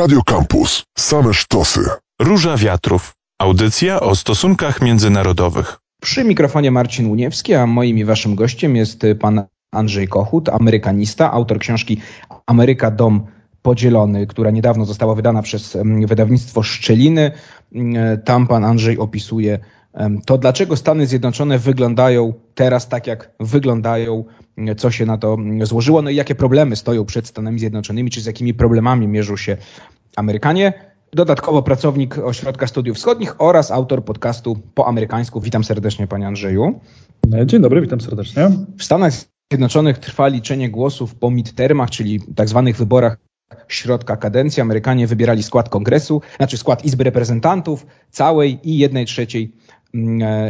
Radio Campus. Same sztosy. Róża Wiatrów. Audycja o stosunkach międzynarodowych. Przy mikrofonie Marcin Uniewski, a moim i waszym gościem jest pan Andrzej Kochut, amerykanista, autor książki Ameryka Dom Podzielony, która niedawno została wydana przez mm, wydawnictwo Szczeliny. Mm, tam pan Andrzej opisuje to, dlaczego Stany Zjednoczone wyglądają teraz tak, jak wyglądają, mm, co się na to złożyło, no i jakie problemy stoją przed Stanami Zjednoczonymi, czy z jakimi problemami mierzą się Amerykanie. Dodatkowo pracownik Ośrodka Studiów Wschodnich oraz autor podcastu po amerykańsku. Witam serdecznie, panie Andrzeju. Dzień dobry, witam serdecznie. W Stanach Zjednoczonych trwa liczenie głosów po midtermach, czyli tak zwanych wyborach środka kadencji. Amerykanie wybierali skład kongresu, znaczy skład Izby Reprezentantów całej i jednej trzeciej mm, e,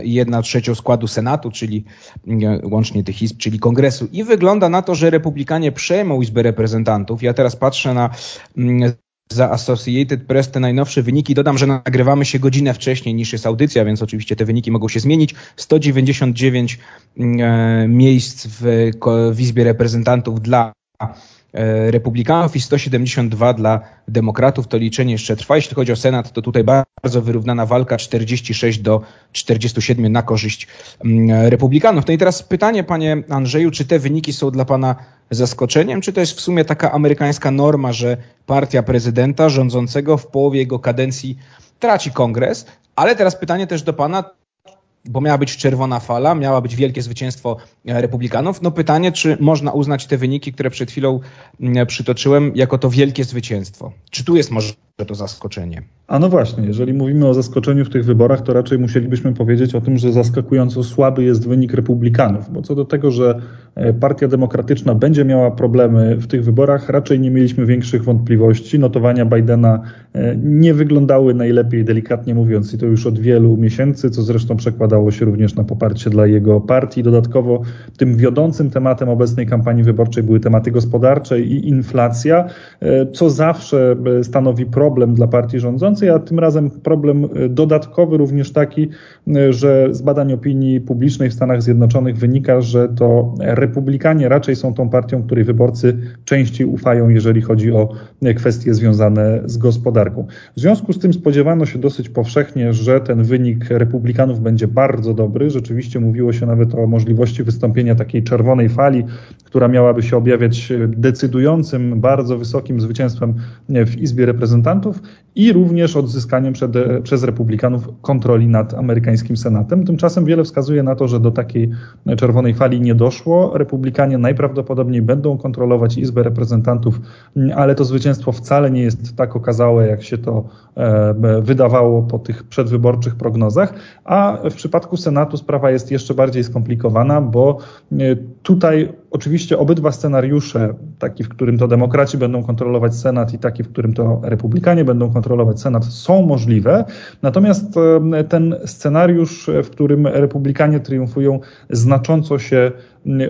jedna trzecią składu Senatu, czyli mm, łącznie tych izb, czyli kongresu. I wygląda na to, że republikanie przejmą Izbę Reprezentantów. Ja teraz patrzę na mm, za Associated Press te najnowsze wyniki. Dodam, że nagrywamy się godzinę wcześniej niż jest audycja, więc oczywiście te wyniki mogą się zmienić. 199 e, miejsc w, w Izbie Reprezentantów dla e, republikanów i 172 dla demokratów. To liczenie jeszcze trwa. Jeśli chodzi o Senat, to tutaj bardzo wyrównana walka 46 do 47 na korzyść republikanów. No i teraz pytanie, panie Andrzeju, czy te wyniki są dla pana zaskoczeniem, czy to jest w sumie taka amerykańska norma, że partia prezydenta rządzącego w połowie jego kadencji traci kongres? Ale teraz pytanie też do pana, bo miała być czerwona fala, miała być wielkie zwycięstwo e, republikanów. No pytanie, czy można uznać te wyniki, które przed chwilą mm, przytoczyłem, jako to wielkie zwycięstwo? Czy tu jest może to zaskoczenie? A no właśnie, jeżeli mówimy o zaskoczeniu w tych wyborach, to raczej musielibyśmy powiedzieć o tym, że zaskakująco słaby jest wynik republikanów, bo co do tego, że e, Partia Demokratyczna będzie miała problemy w tych wyborach, raczej nie mieliśmy większych wątpliwości. Notowania Bidena e, nie wyglądały najlepiej, delikatnie mówiąc, i to już od wielu miesięcy, co zresztą przekładało się również na poparcie dla jego partii. Dodatkowo tym wiodącym tematem obecnej kampanii wyborczej były tematy gospodarcze i inflacja, e, co zawsze stanowi problem dla partii rządzącej a tym razem problem e, dodatkowy również taki, e, że z badań opinii publicznej w Stanach Zjednoczonych wynika, że to republikanie raczej są tą partią, której wyborcy częściej ufają, jeżeli chodzi o e, kwestie związane z gospodarką. W związku z tym spodziewano się dosyć powszechnie, że ten wynik republikanów będzie bardzo dobry. Rzeczywiście mówiło się nawet o możliwości wystąpienia takiej czerwonej fali, która miałaby się objawiać decydującym, bardzo wysokim zwycięstwem w Izbie Reprezentantów мигрантов i również odzyskaniem przed, przez republikanów kontroli nad amerykańskim Senatem. Tymczasem wiele wskazuje na to, że do takiej czerwonej fali nie doszło. Republikanie najprawdopodobniej będą kontrolować Izbę Reprezentantów, ale to zwycięstwo wcale nie jest tak okazałe, jak się to e, wydawało po tych przedwyborczych prognozach. A w przypadku Senatu sprawa jest jeszcze bardziej skomplikowana, bo e, tutaj oczywiście obydwa scenariusze, taki, w którym to demokraci będą kontrolować Senat i taki, w którym to republikanie będą kontrolować Senat, są możliwe. Natomiast e, ten scenariusz, w którym republikanie triumfują, znacząco się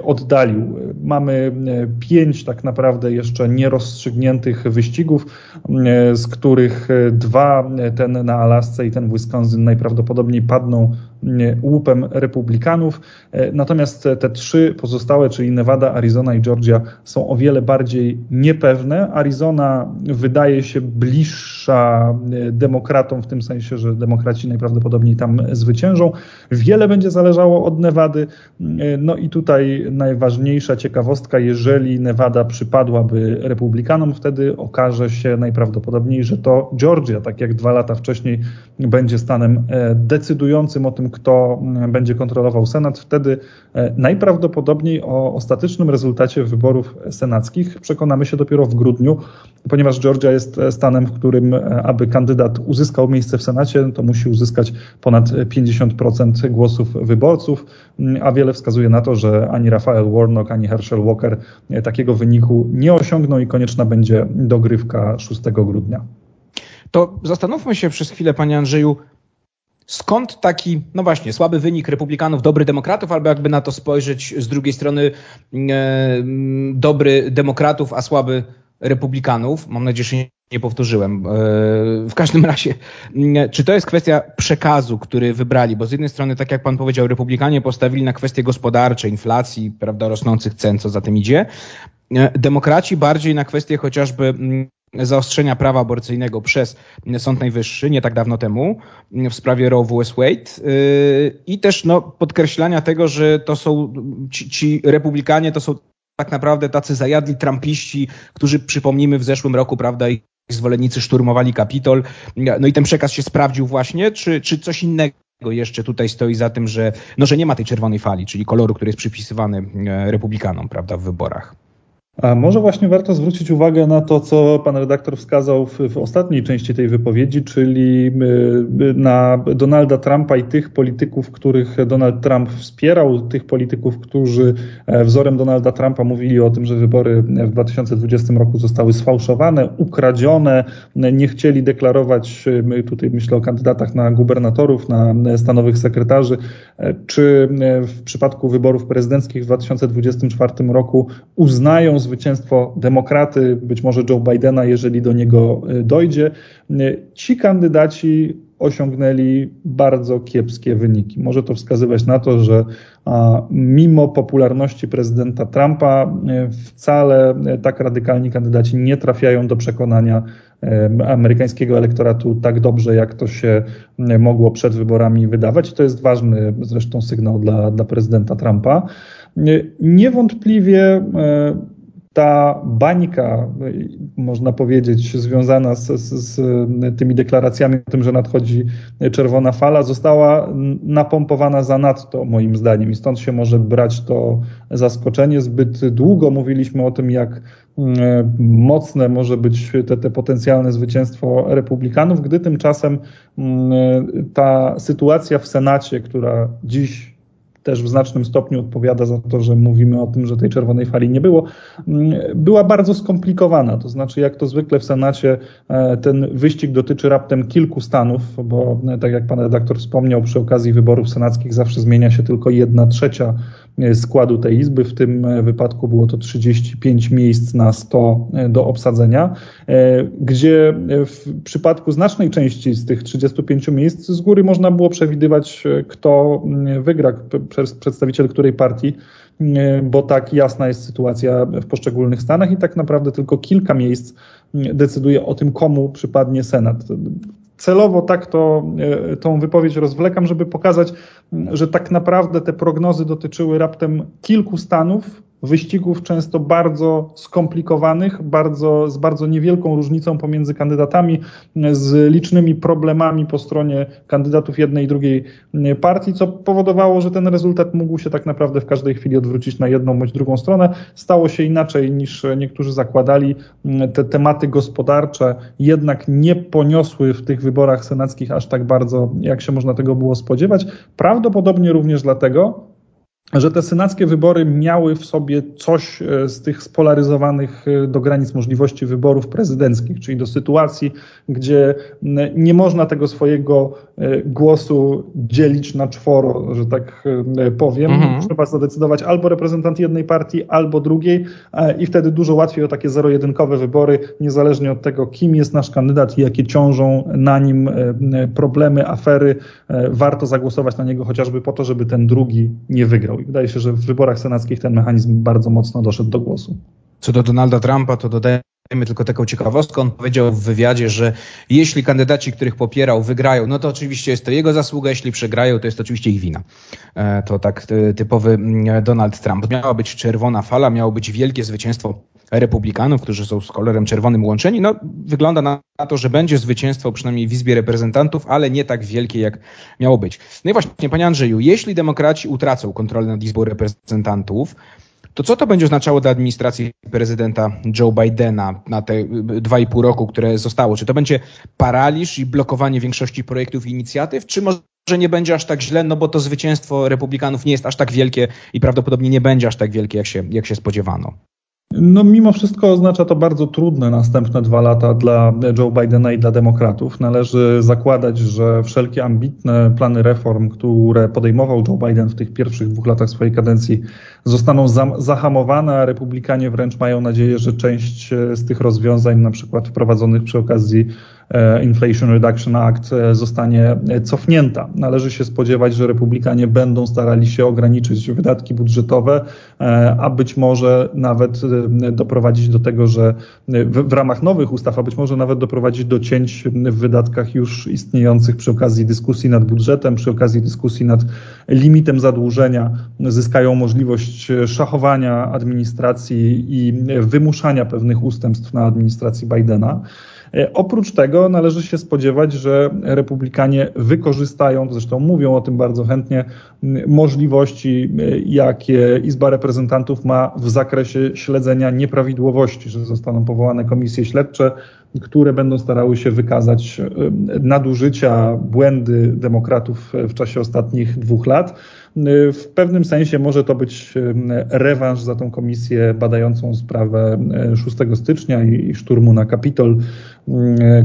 oddalił. Mamy pięć tak naprawdę jeszcze nierozstrzygniętych wyścigów, z których dwa, ten na Alasce i ten w Wisconsin najprawdopodobniej padną łupem republikanów. Natomiast te trzy pozostałe, czyli Nevada, Arizona i Georgia są o wiele bardziej niepewne. Arizona wydaje się bliższa demokratom w tym sensie, że demokraci najprawdopodobniej tam zwyciężą. Wiele będzie zależało od Nevady. No i tutaj najważniejsza ciekawostka, jeżeli Nevada przypadłaby republikanom, wtedy okaże się najprawdopodobniej, że to Georgia, tak jak dwa lata wcześniej, będzie stanem e, decydującym o tym, kto będzie kontrolował Senat. Wtedy e, najprawdopodobniej o ostatecznym rezultacie wyborów senackich przekonamy się dopiero w grudniu, ponieważ Georgia jest e, stanem, w którym, aby kandydat uzyskał miejsce w Senacie, to musi uzyskać ponad 50% głosów wyborców, a wiele wskazuje na to, że ani Rafael Warnock, ani Herschel Walker takiego wyniku nie osiągną i konieczna będzie dogrywka 6 grudnia. To zastanówmy się przez chwilę, panie Andrzeju, skąd taki, no właśnie, słaby wynik republikanów, dobry demokratów, albo jakby na to spojrzeć z drugiej strony, e, dobry demokratów, a słaby republikanów. Mam nadzieję, że nie powtórzyłem. E, w każdym razie, czy to jest kwestia przekazu, który wybrali? Bo z jednej strony, tak jak pan powiedział, republikanie postawili na kwestie gospodarcze, inflacji, prawda, rosnących cen, co za tym idzie. E, demokraci bardziej na kwestie chociażby zaostrzenia prawa aborcyjnego przez Sąd Najwyższy nie tak dawno temu w sprawie Roe vs. Wade i też no, podkreślania tego, że to są ci, ci republikanie to są tak naprawdę tacy zajadli trampiści, którzy przypomnijmy w zeszłym roku, prawda, ich zwolennicy szturmowali Kapitol. No i ten przekaz się sprawdził właśnie, czy, czy coś innego jeszcze tutaj stoi za tym, że, no, że nie ma tej czerwonej fali, czyli koloru, który jest przypisywany e, republikanom, prawda, w wyborach. A może właśnie warto zwrócić uwagę na to, co pan redaktor wskazał w, w, ostatniej części tej wypowiedzi, czyli y, y, na Donalda Trumpa i tych polityków, których Donald Trump wspierał, tych polityków, którzy e, wzorem Donalda Trumpa mówili o tym, że wybory w 2020 roku zostały sfałszowane, ukradzione, nie chcieli deklarować, my tutaj myślę o kandydatach na gubernatorów, na stanowych sekretarzy, e, czy e, w przypadku wyborów prezydenckich w 2024 roku uznają zwycięstwo demokraty, być może Joe Bidena, jeżeli do niego e, dojdzie. E, ci kandydaci osiągnęli bardzo kiepskie wyniki. Może to wskazywać na to, że mimo popularności prezydenta Trumpa e, wcale tak radykalni kandydaci nie trafiają do przekonania amerykańskiego elektoratu tak dobrze, jak to się mogło przed wyborami wydawać. I to jest ważny zresztą sygnał dla, dla prezydenta Trumpa. Niewątpliwie ta bańka, można powiedzieć, związana z, z, z, tymi deklaracjami o tym, że nadchodzi czerwona fala, została napompowana zanadto, moim zdaniem, i stąd się może brać to zaskoczenie. Zbyt długo mówiliśmy o tym, jak mm, mocne może być te, te potencjalne zwycięstwo republikanów, gdy tymczasem mm, ta sytuacja w Senacie, która dziś też w znacznym stopniu odpowiada za to, że mówimy o tym, że tej czerwonej fali nie było, mm, była bardzo skomplikowana. To znaczy, jak to zwykle w Senacie, e, ten wyścig dotyczy raptem kilku stanów, bo e, tak jak pan redaktor wspomniał, przy okazji wyborów senackich zawsze zmienia się tylko jedna trzecia składu tej izby. W tym wypadku było to 35 miejsc na 100 do obsadzenia, gdzie w przypadku znacznej części z tych 35 miejsc z góry można było przewidywać, kto mm, wygra przedstawiciel której partii, bo tak jasna jest sytuacja w poszczególnych stanach i tak naprawdę tylko kilka miejsc decyduje o tym, komu przypadnie Senat. Celowo tak to, e, tą wypowiedź rozwlekam, żeby pokazać, że tak naprawdę te prognozy dotyczyły raptem kilku stanów, wyścigów często bardzo skomplikowanych, bardzo, z bardzo niewielką różnicą pomiędzy kandydatami, z licznymi problemami po stronie kandydatów jednej i drugiej partii, co powodowało, że ten rezultat mógł się tak naprawdę w każdej chwili odwrócić na jedną bądź drugą stronę. Stało się inaczej niż niektórzy zakładali. Te tematy gospodarcze jednak nie poniosły w tych wyborach senackich aż tak bardzo, jak się można tego było spodziewać. Prawdopodobnie również dlatego, że te senackie wybory miały w sobie coś e, z tych spolaryzowanych e, do granic możliwości wyborów prezydenckich, czyli do sytuacji, gdzie nie można tego swojego e, głosu dzielić na czworo, że tak powiem. Mhm. Trzeba zadecydować albo reprezentant jednej partii, albo drugiej i wtedy dużo łatwiej o takie zero-jedynkowe wybory, niezależnie od tego, kim jest nasz kandydat i jakie ciążą na nim problemy, afery. Warto zagłosować na niego chociażby po to, żeby ten drugi nie wygrał. I wydaje się, że w wyborach senackich ten mechanizm bardzo mocno doszedł do głosu. Co do Donalda Trumpa, to dodajemy tylko taką ciekawostkę. On powiedział w wywiadzie, że jeśli kandydaci, których popierał, wygrają, no to oczywiście jest to jego zasługa, jeśli przegrają, to jest oczywiście ich wina. E, to tak e, typowy mm, Donald Trump. Miała być czerwona fala, miało być wielkie zwycięstwo republikanów, którzy są z kolorem czerwonym łączeni. No, wygląda na to, że będzie zwycięstwo przynajmniej w Izbie Reprezentantów, ale nie tak wielkie, jak miało być. No i właśnie, panie Andrzeju, jeśli demokraci utracą kontrolę nad Izbą Reprezentantów, to co to będzie oznaczało dla administracji prezydenta Joe Bidena na te dwa i pół roku, które zostało? Czy to będzie paraliż i blokowanie większości projektów i inicjatyw, czy może nie będzie aż tak źle, no bo to zwycięstwo republikanów nie jest aż tak wielkie i prawdopodobnie nie będzie aż tak wielkie, jak się, jak się spodziewano? No, mimo wszystko oznacza to bardzo trudne następne dwa lata dla Joe Bidena i dla demokratów. Należy zakładać, że wszelkie ambitne plany reform, które podejmował Joe Biden w tych pierwszych dwóch latach swojej kadencji, zostaną zahamowane, a republikanie wręcz mają nadzieję, że część z tych rozwiązań, na przykład wprowadzonych przy okazji Inflation Reduction Act zostanie cofnięta. Należy się spodziewać, że republikanie będą starali się ograniczyć wydatki budżetowe, a być może nawet doprowadzić do tego, że w, w ramach nowych ustaw, a być może nawet doprowadzić do cięć w wydatkach już istniejących przy okazji dyskusji nad budżetem, przy okazji dyskusji nad limitem zadłużenia, zyskają możliwość szachowania administracji i wymuszania pewnych ustępstw na administracji Bidena. E, oprócz tego należy się spodziewać, że republikanie wykorzystają, zresztą mówią o tym bardzo chętnie, możliwości, e, jakie Izba Reprezentantów ma w zakresie śledzenia nieprawidłowości, że zostaną powołane komisje śledcze, które będą starały się wykazać e, nadużycia, błędy demokratów w czasie ostatnich dwóch lat. W pewnym sensie może to być rewanż za tą komisję badającą sprawę 6 stycznia i szturmu na Kapitol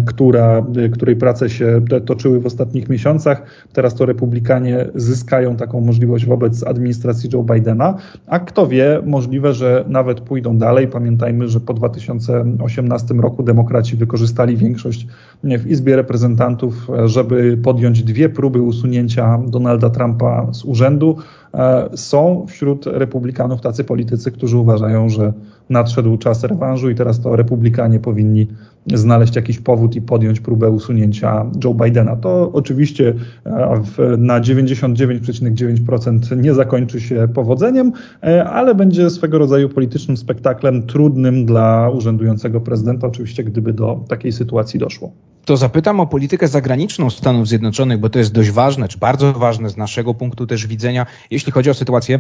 która, której prace się toczyły w ostatnich miesiącach. Teraz to republikanie zyskają taką możliwość wobec administracji Joe Bidena, a kto wie, możliwe, że nawet pójdą dalej. Pamiętajmy, że po 2018 roku demokraci wykorzystali większość w Izbie Reprezentantów, żeby podjąć dwie próby usunięcia Donalda Trumpa z urzędu. E, są wśród republikanów tacy politycy, którzy uważają, że nadszedł czas rewanżu i teraz to republikanie powinni znaleźć jakiś powód i podjąć próbę usunięcia Joe Bidena. To oczywiście e, na 99,9% nie zakończy się powodzeniem, e, ale będzie swego rodzaju politycznym spektaklem trudnym dla urzędującego prezydenta, oczywiście gdyby do takiej sytuacji doszło to zapytam o politykę zagraniczną Stanów Zjednoczonych, bo to jest dość ważne, czy bardzo ważne z naszego punktu też widzenia, jeśli chodzi o sytuację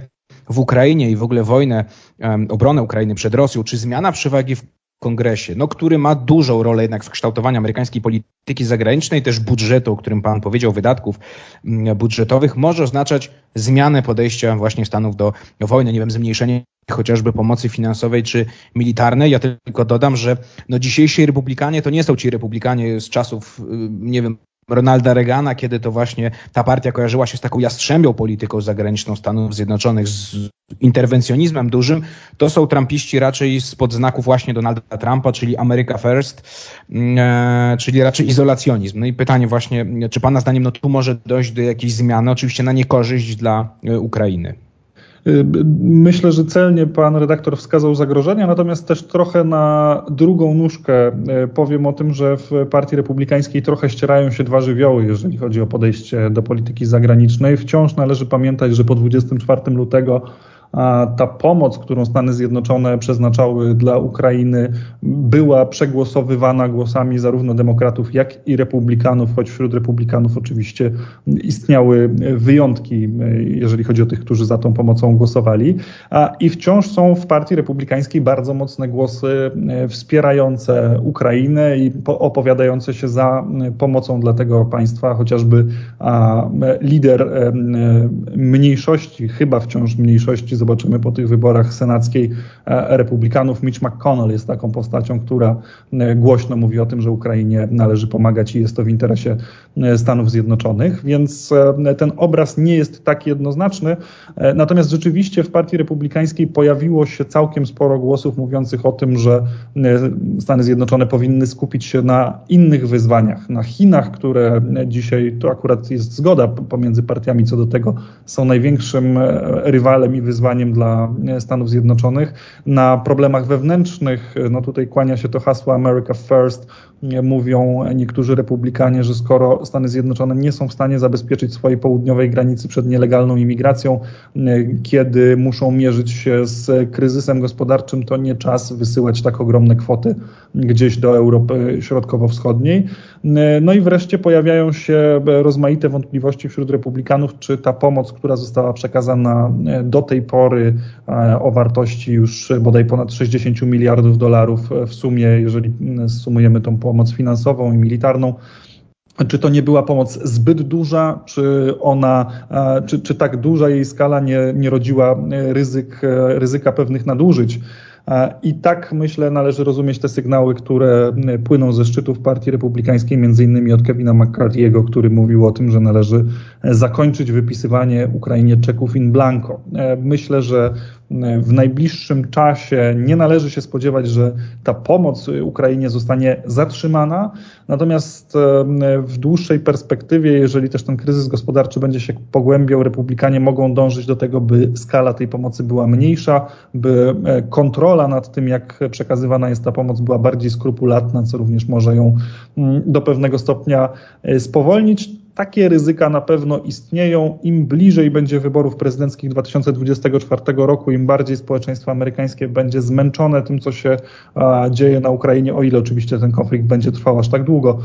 w Ukrainie i w ogóle wojnę, obronę Ukrainy przed Rosją, czy zmiana przewagi w kongresie, no, który ma dużą rolę jednak w kształtowaniu amerykańskiej polityki zagranicznej, też budżetu, o którym Pan powiedział, wydatków mm, budżetowych, może oznaczać zmianę podejścia właśnie Stanów do wojny, nie wiem, zmniejszenie chociażby pomocy finansowej czy militarnej. Ja tylko dodam, że no dzisiejsi republikanie to nie są ci republikanie z czasów, y, nie wiem, Ronalda Reagana, kiedy to właśnie ta partia kojarzyła się z taką jastrzębią polityką zagraniczną Stanów Zjednoczonych, z interwencjonizmem dużym, to są trumpiści raczej spod znaku właśnie Donalda Trumpa, czyli America First, mm, e, czyli raczej izolacjonizm. No i pytanie właśnie, czy Pana zdaniem no tu może dojść do jakiejś zmiany, oczywiście na niekorzyść dla e, Ukrainy? Y, myślę, że celnie pan redaktor wskazał zagrożenia, natomiast też trochę na drugą nóżkę y, powiem o tym, że w Partii Republikańskiej trochę ścierają się dwa żywioły, jeżeli chodzi o podejście do polityki zagranicznej. Wciąż należy pamiętać, że po 24 lutego ta pomoc, którą Stany Zjednoczone przeznaczały dla Ukrainy, była przegłosowywana głosami zarówno demokratów, jak i republikanów, choć wśród republikanów oczywiście istniały wyjątki, jeżeli chodzi o tych, którzy za tą pomocą głosowali. I wciąż są w Partii Republikańskiej bardzo mocne głosy wspierające Ukrainę i opowiadające się za pomocą dla tego państwa, chociażby lider mniejszości, chyba wciąż mniejszości, zobaczymy po tych wyborach senackiej e, republikanów. Mitch McConnell jest taką postacią, która e, głośno mówi o tym, że Ukrainie należy pomagać i jest to w interesie Stanów Zjednoczonych, więc ten obraz nie jest tak jednoznaczny. Natomiast rzeczywiście w Partii Republikańskiej pojawiło się całkiem sporo głosów mówiących o tym, że Stany Zjednoczone powinny skupić się na innych wyzwaniach, na Chinach, które dzisiaj to akurat jest zgoda pomiędzy partiami co do tego, są największym rywalem i wyzwaniem dla e, Stanów Zjednoczonych. Na problemach wewnętrznych, e, no tutaj kłania się to hasło America First, e, mówią niektórzy republikanie, że skoro Stany Zjednoczone nie są w stanie zabezpieczyć swojej południowej granicy przed nielegalną imigracją, kiedy muszą mierzyć się z kryzysem gospodarczym, to nie czas wysyłać tak ogromne kwoty gdzieś do Europy Środkowo-Wschodniej. No i wreszcie pojawiają się rozmaite wątpliwości wśród republikanów, czy ta pomoc, która została przekazana do tej pory, o wartości już bodaj ponad 60 miliardów dolarów w sumie, jeżeli sumujemy tą pomoc finansową i militarną. Czy to nie była pomoc zbyt duża, czy ona, e, czy, czy tak duża jej skala nie, nie rodziła ryzyk, e, ryzyka pewnych nadużyć? I tak myślę należy rozumieć te sygnały, które płyną ze szczytów Partii Republikańskiej, między innymi od Kevina McCarthy'ego, który mówił o tym, że należy zakończyć wypisywanie Ukrainie czeków in blanco. Myślę, że w najbliższym czasie nie należy się spodziewać, że ta pomoc Ukrainie zostanie zatrzymana, natomiast w dłuższej perspektywie, jeżeli też ten kryzys gospodarczy będzie się pogłębiał, republikanie mogą dążyć do tego, by skala tej pomocy była mniejsza, by e, kontrola nad tym, jak przekazywana jest ta pomoc, była bardziej skrupulatna, co również może ją mm, do pewnego stopnia e, spowolnić takie ryzyka na pewno istnieją. Im bliżej będzie wyborów prezydenckich 2024 roku, im bardziej społeczeństwo amerykańskie będzie zmęczone tym, co się dzieje na Ukrainie, o ile oczywiście ten konflikt będzie trwał aż tak długo.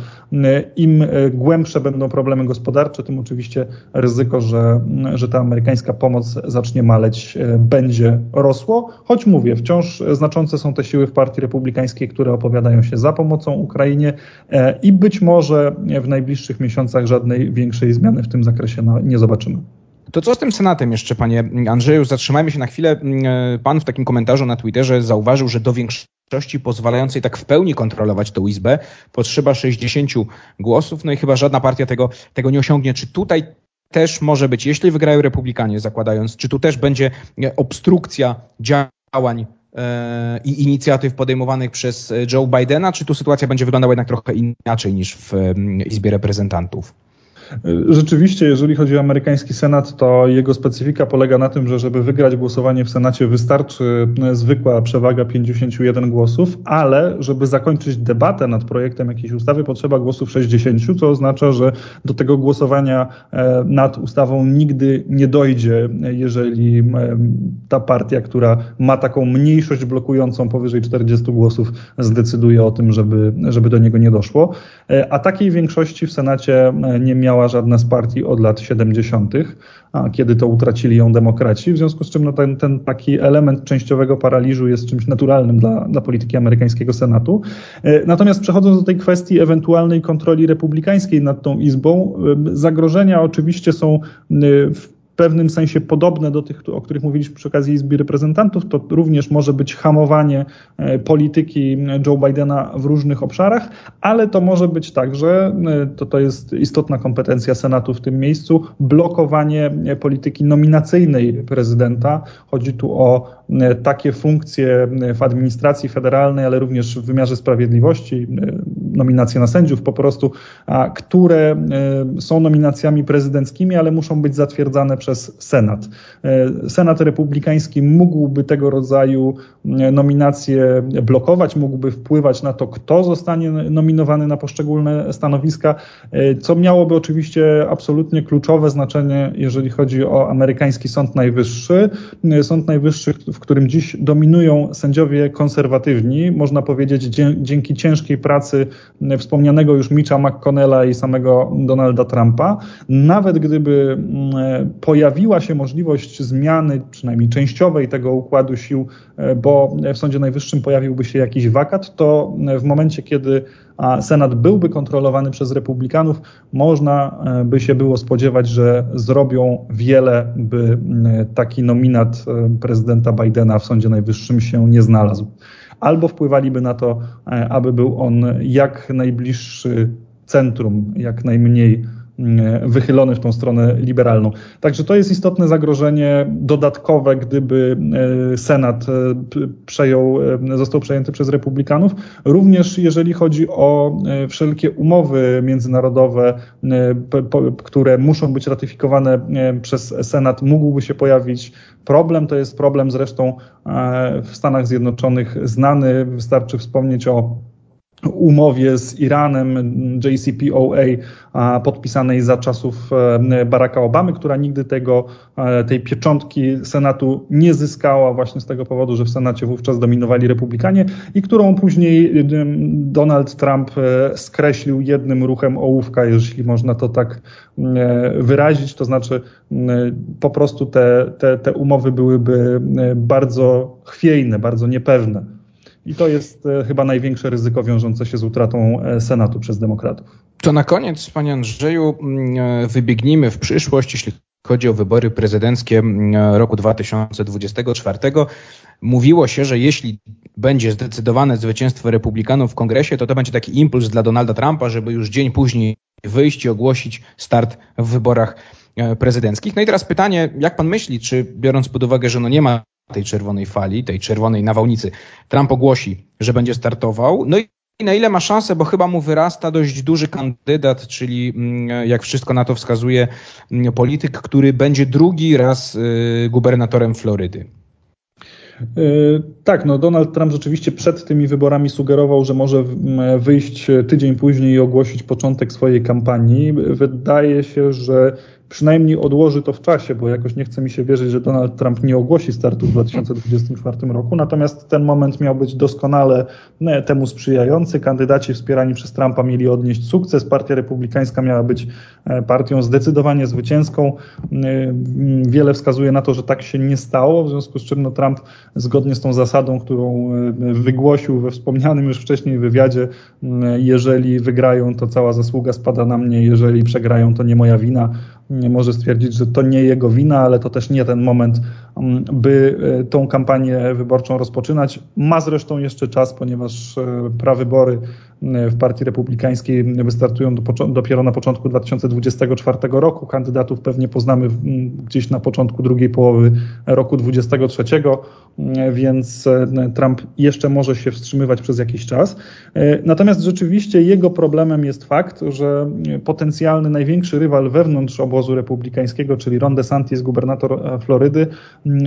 Im e, głębsze będą problemy gospodarcze, tym oczywiście ryzyko, że, że ta amerykańska pomoc zacznie maleć, e, będzie rosło. Choć mówię, wciąż znaczące są te siły w Partii Republikańskiej, które opowiadają się za pomocą Ukrainie e, i być może w najbliższych miesiącach żadnej większej zmiany w tym zakresie nie zobaczymy. To co z tym Senatem jeszcze, panie Andrzeju? Zatrzymajmy się na chwilę. Pan w takim komentarzu na Twitterze zauważył, że do większości pozwalającej tak w pełni kontrolować tę Izbę potrzeba 60 głosów, no i chyba żadna partia tego, tego nie osiągnie. Czy tutaj też może być, jeśli wygrają republikanie, zakładając, czy tu też będzie obstrukcja działań e, i inicjatyw podejmowanych przez Joe Bidena, czy tu sytuacja będzie wyglądała jednak trochę inaczej niż w Izbie Reprezentantów? Rzeczywiście, jeżeli chodzi o amerykański Senat, to jego specyfika polega na tym, że żeby wygrać głosowanie w Senacie wystarczy zwykła przewaga 51 głosów, ale żeby zakończyć debatę nad projektem jakiejś ustawy potrzeba głosów 60, co oznacza, że do tego głosowania e, nad ustawą nigdy nie dojdzie, jeżeli e, ta partia, która ma taką mniejszość blokującą powyżej 40 głosów, zdecyduje o tym, żeby, żeby do niego nie doszło. E, a takiej większości w Senacie nie miała miała żadna z partii od lat 70., kiedy to utracili ją demokraci, w związku z czym no, ten, ten taki element częściowego paraliżu jest czymś naturalnym dla, dla polityki amerykańskiego Senatu. E, natomiast przechodząc do tej kwestii ewentualnej kontroli republikańskiej nad tą izbą, e, zagrożenia oczywiście są e, w pewnym sensie podobne do tych, o których mówiliśmy przy okazji Izby Reprezentantów, to również może być hamowanie e, polityki Joe Bidena w różnych obszarach, ale to może być także, e, to, to jest istotna kompetencja Senatu w tym miejscu, blokowanie polityki nominacyjnej prezydenta. Chodzi tu o e, takie funkcje w administracji federalnej, ale również w wymiarze sprawiedliwości, nominacje na sędziów po prostu, które są nominacjami prezydenckimi, ale muszą być zatwierdzane przez Senat. E, Senat Republikański mógłby tego rodzaju e, nominacje blokować, mógłby wpływać na to, kto zostanie nominowany na poszczególne stanowiska, e, co miałoby oczywiście absolutnie kluczowe znaczenie, jeżeli chodzi o amerykański Sąd Najwyższy. Sąd Najwyższy, w którym dziś dominują sędziowie konserwatywni, można powiedzieć dzięki ciężkiej pracy wspomnianego już Mitcha McConnella i samego Donalda Trumpa. Nawet gdyby pojawił pojawiła się możliwość zmiany, przynajmniej częściowej tego układu sił, e, bo w Sądzie Najwyższym pojawiłby się jakiś wakat, to w momencie, kiedy Senat byłby kontrolowany przez republikanów, można e, by się było spodziewać, że zrobią wiele, by taki nominat e, prezydenta Bidena w Sądzie Najwyższym się nie znalazł. Albo wpływaliby na to, aby był on jak najbliższy centrum, jak najmniej E, wychylony w tą stronę liberalną. Także to jest istotne zagrożenie dodatkowe, gdyby e, Senat e, przejął, został przejęty przez republikanów. Również jeżeli chodzi o wszelkie umowy międzynarodowe, które muszą być ratyfikowane przez Senat, mógłby się pojawić problem. To jest problem zresztą w Stanach Zjednoczonych znany. Wystarczy wspomnieć o umowie z Iranem JCPOA podpisanej za czasów e, Baracka Obamy, która nigdy tego, e, tej pieczątki Senatu nie zyskała właśnie z tego powodu, że w Senacie wówczas dominowali republikanie i którą później e, Donald Trump skreślił jednym ruchem ołówka, jeśli można to tak wyrazić, to znaczy po prostu te, te, te umowy byłyby bardzo chwiejne, bardzo niepewne. I to jest e, chyba największe ryzyko wiążące się z utratą e, Senatu przez demokratów. To na koniec, panie Andrzeju, mm, e, wybiegnijmy w przyszłość, jeśli chodzi o wybory prezydenckie mm, roku 2024. Mówiło się, że jeśli będzie zdecydowane zwycięstwo republikanów w kongresie, to to będzie taki impuls dla Donalda Trumpa, żeby już dzień później wyjść i ogłosić start w wyborach prezydenckich. No i teraz pytanie, jak pan myśli, czy biorąc pod uwagę, że no nie ma tej czerwonej fali, tej czerwonej nawałnicy, Trump ogłosi, że będzie startował, no i na ile ma szansę, bo chyba mu wyrasta dość duży kandydat, czyli mm, jak wszystko na to wskazuje, mm, polityk, który będzie drugi raz y, gubernatorem Florydy. Y, tak, no Donald Trump rzeczywiście przed tymi wyborami sugerował, że może wyjść tydzień później i ogłosić początek swojej kampanii. Wydaje się, że przynajmniej odłoży to w czasie, bo jakoś nie chce mi się wierzyć, że Donald Trump nie ogłosi startu w 2024 roku. Natomiast ten moment miał być doskonale no, temu sprzyjający. Kandydaci wspierani przez Trumpa mieli odnieść sukces. Partia Republikańska miała być e, partią zdecydowanie zwycięską. E, wiele wskazuje na to, że tak się nie stało, w związku z czym no, Trump zgodnie z tą zasadą, którą e, wygłosił we wspomnianym już wcześniej wywiadzie, jeżeli wygrają, to cała zasługa spada na mnie, jeżeli przegrają, to nie moja wina może stwierdzić, że to nie jego wina, ale to też nie ten moment, by e, tą kampanię wyborczą rozpoczynać. Ma zresztą jeszcze czas, ponieważ e, prawybory w Partii Republikańskiej wystartują do, dopiero na początku 2024 roku. Kandydatów pewnie poznamy gdzieś na początku drugiej połowy roku 2023, więc e, Trump jeszcze może się wstrzymywać przez jakiś czas. Natomiast rzeczywiście jego problemem jest fakt, że potencjalny największy rywal wewnątrz obozu republikańskiego, czyli Ron DeSantis, gubernator Florydy,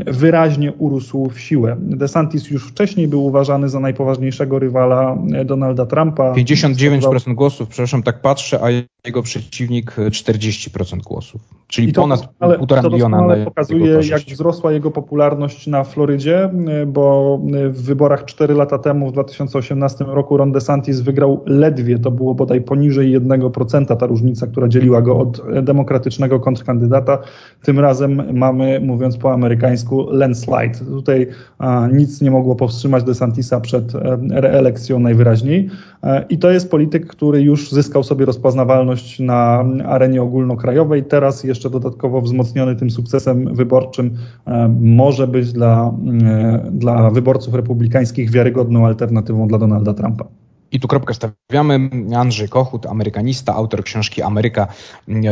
wyraźnie urósł w siłę. DeSantis już wcześniej był uważany za najpoważniejszego rywala Donalda Trumpa. 59% głosów, przepraszam, tak patrzę, a jego przeciwnik 40% głosów, czyli to, ponad ale, półtora to miliona. To pokazuje, jak wzrosła jego popularność na Florydzie, bo w wyborach 4 lata temu, w 2018 roku, Ron DeSantis wygrał ledwie, to było bodaj poniżej 1%, ta różnica, która dzieliła go od demokratycznego kontrkandydata. Tym razem mamy, mówiąc po amerykańsku, landslide. Tutaj nic nie mogło powstrzymać DeSantisa przed e, reelekcją najwyraźniej. E, I to jest polityk, który już zyskał sobie rozpoznawalność na arenie ogólnokrajowej. Teraz jeszcze dodatkowo wzmocniony tym sukcesem wyborczym e, może być dla, dla wyborców republikańskich wiarygodną alternatywą dla Donalda Trumpa. I tu kropkę stawiamy. Andrzej Kochut, amerykanista, autor książki Ameryka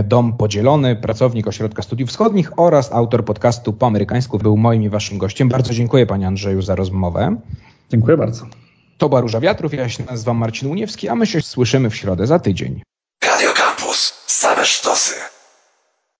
Dom Podzielony, pracownik Ośrodka Studiów Wschodnich oraz autor podcastu Po amerykańsku był moim i waszym gościem. Bardzo dziękuję panie Andrzeju za rozmowę. Dziękuję bardzo. To była Róża Wiatrów, ja się nazywam Marcin Uniewski, a my się słyszymy w środę za tydzień. Radio Campus, same sztosy.